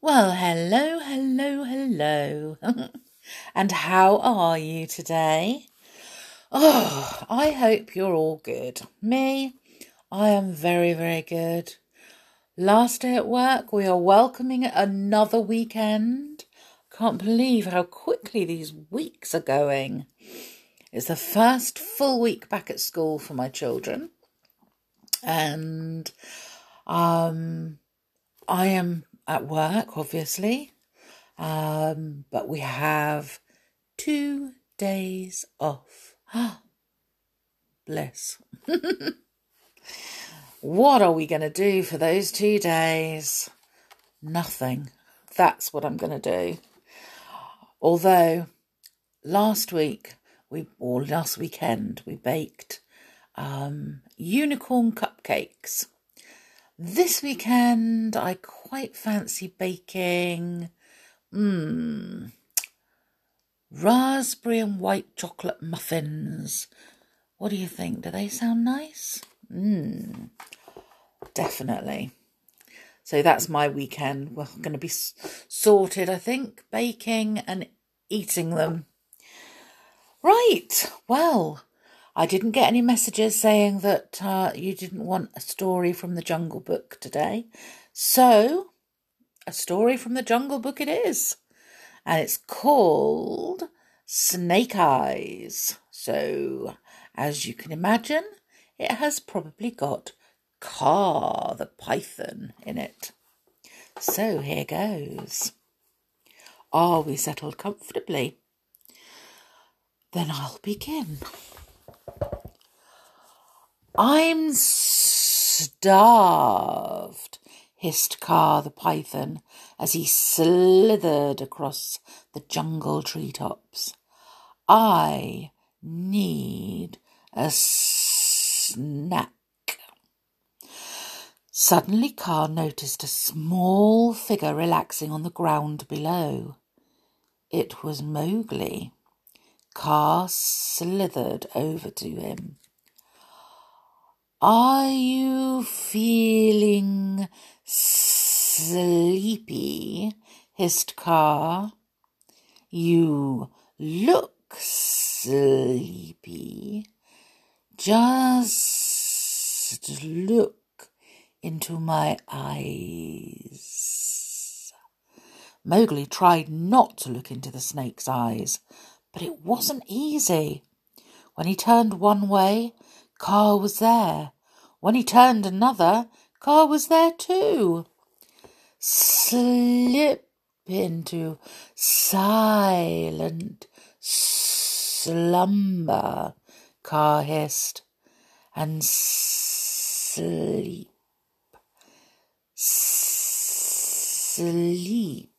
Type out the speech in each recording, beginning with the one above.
Well, hello, hello, hello. and how are you today? Oh, I hope you're all good. Me, I am very, very good. Last day at work, we are welcoming another weekend. Can't believe how quickly these weeks are going. It's the first full week back at school for my children. And um I am at work, obviously, um, but we have two days off. Bless. what are we going to do for those two days? Nothing. That's what I'm going to do. Although last week we or last weekend we baked um, unicorn cupcakes this weekend, I quite fancy baking mmm, raspberry and white chocolate muffins. What do you think? Do they sound nice? Mmm, definitely. So that's my weekend. We're going to be sorted, I think, baking and eating them. Right, well, I didn't get any messages saying that uh, you didn't want a story from the Jungle Book today. So, a story from the Jungle Book it is. And it's called Snake Eyes. So, as you can imagine, it has probably got Kaa the Python in it. So, here goes. Are we settled comfortably? Then I'll begin. I'm starved, hissed Kaa the python as he slithered across the jungle treetops. I need a snack. Suddenly, Kaa noticed a small figure relaxing on the ground below. It was Mowgli. Kaa slithered over to him. Are you feeling sleepy? hissed Kaa. You look sleepy. Just look into my eyes. Mowgli tried not to look into the snake's eyes, but it wasn't easy. When he turned one way, Kaa was there. When he turned another, Kaa was there too. Slip into silent slumber, Kaa hissed, and sleep. Sleep.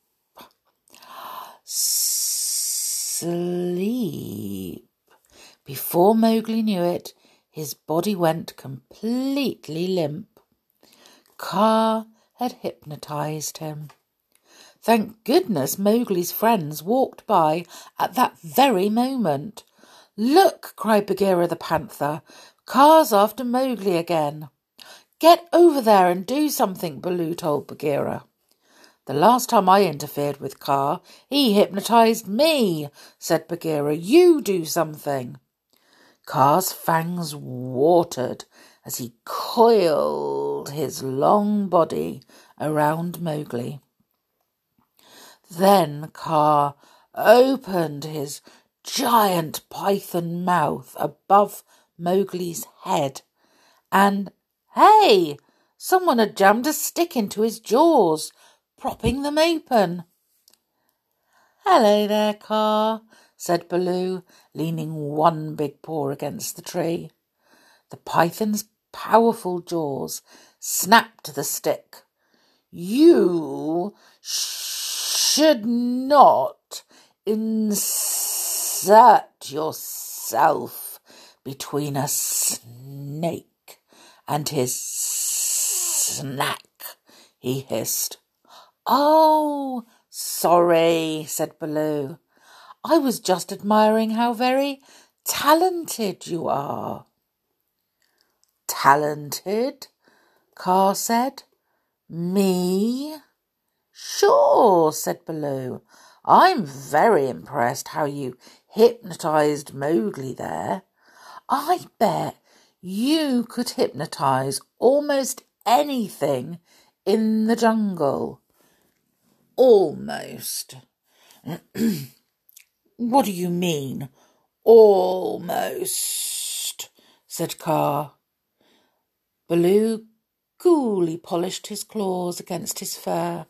Sleep. Before Mowgli knew it, his body went completely limp. Kaa had hypnotized him. Thank goodness Mowgli's friends walked by at that very moment. Look, cried Bagheera the panther. Kaa's after Mowgli again. Get over there and do something, Baloo told Bagheera. The last time I interfered with Kaa, he hypnotized me, said Bagheera. You do something. Kaa's fangs watered as he coiled his long body around Mowgli. Then Kaa opened his giant python mouth above Mowgli's head, and hey, someone had jammed a stick into his jaws, propping them open. Hello there, Kaa, said Baloo, leaning one big paw against the tree. The python's powerful jaws snapped the stick. You should not insert yourself between a snake and his snack, he hissed. Oh, sorry, said Baloo. I was just admiring how very talented you are. Talented? Kaa said. Me? Sure, said Baloo. I'm very impressed how you hypnotized Mowgli there. I bet you could hypnotize almost anything in the jungle. Almost. what do you mean, almost? said Kaa. Baloo coolly polished his claws against his fur.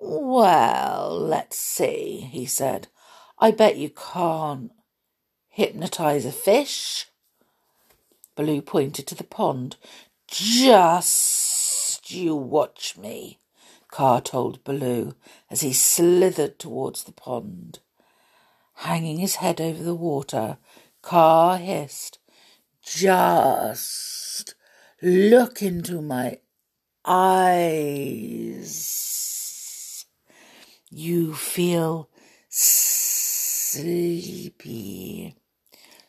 Well, let's see, he said. I bet you can't hypnotize a fish. Baloo pointed to the pond. Just you watch me, Kaa told Baloo as he slithered towards the pond. Hanging his head over the water, Kaa hissed, Just look into my eyes. You feel sleepy.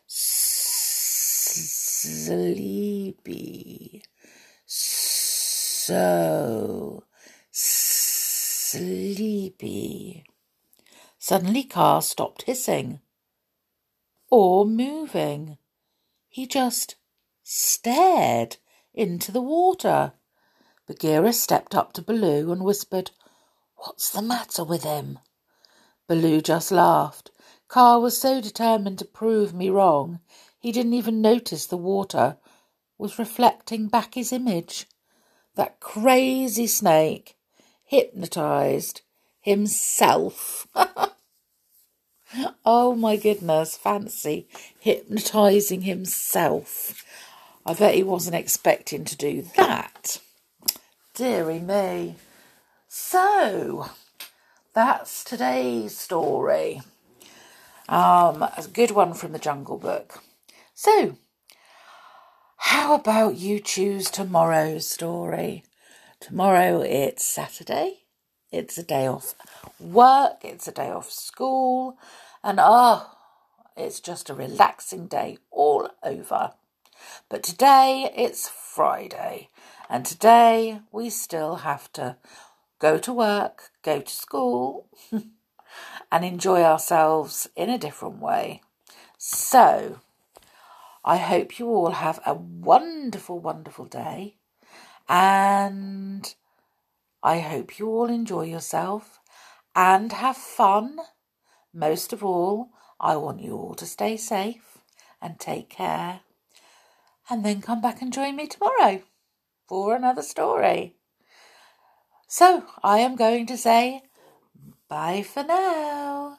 Sleepy. So sleepy. Suddenly, Kaa stopped hissing or moving. He just stared into the water. Bagheera stepped up to Baloo and whispered, What's the matter with him? Baloo just laughed. Kaa was so determined to prove me wrong, he didn't even notice the water was reflecting back his image. That crazy snake hypnotized himself. oh my goodness, fancy hypnotizing himself. I bet he wasn't expecting to do that. Deary me. So, that's today's story. Um, a good one from the Jungle Book. So, how about you choose tomorrow's story? Tomorrow it's Saturday. It's a day off work, it's a day off school, and oh, it's just a relaxing day all over. But today it's Friday, and today we still have to go to work, go to school, and enjoy ourselves in a different way. So, I hope you all have a wonderful, wonderful day, and I hope you all enjoy yourself and have fun. Most of all, I want you all to stay safe and take care and then come back and join me tomorrow for another story. So I am going to say bye for now.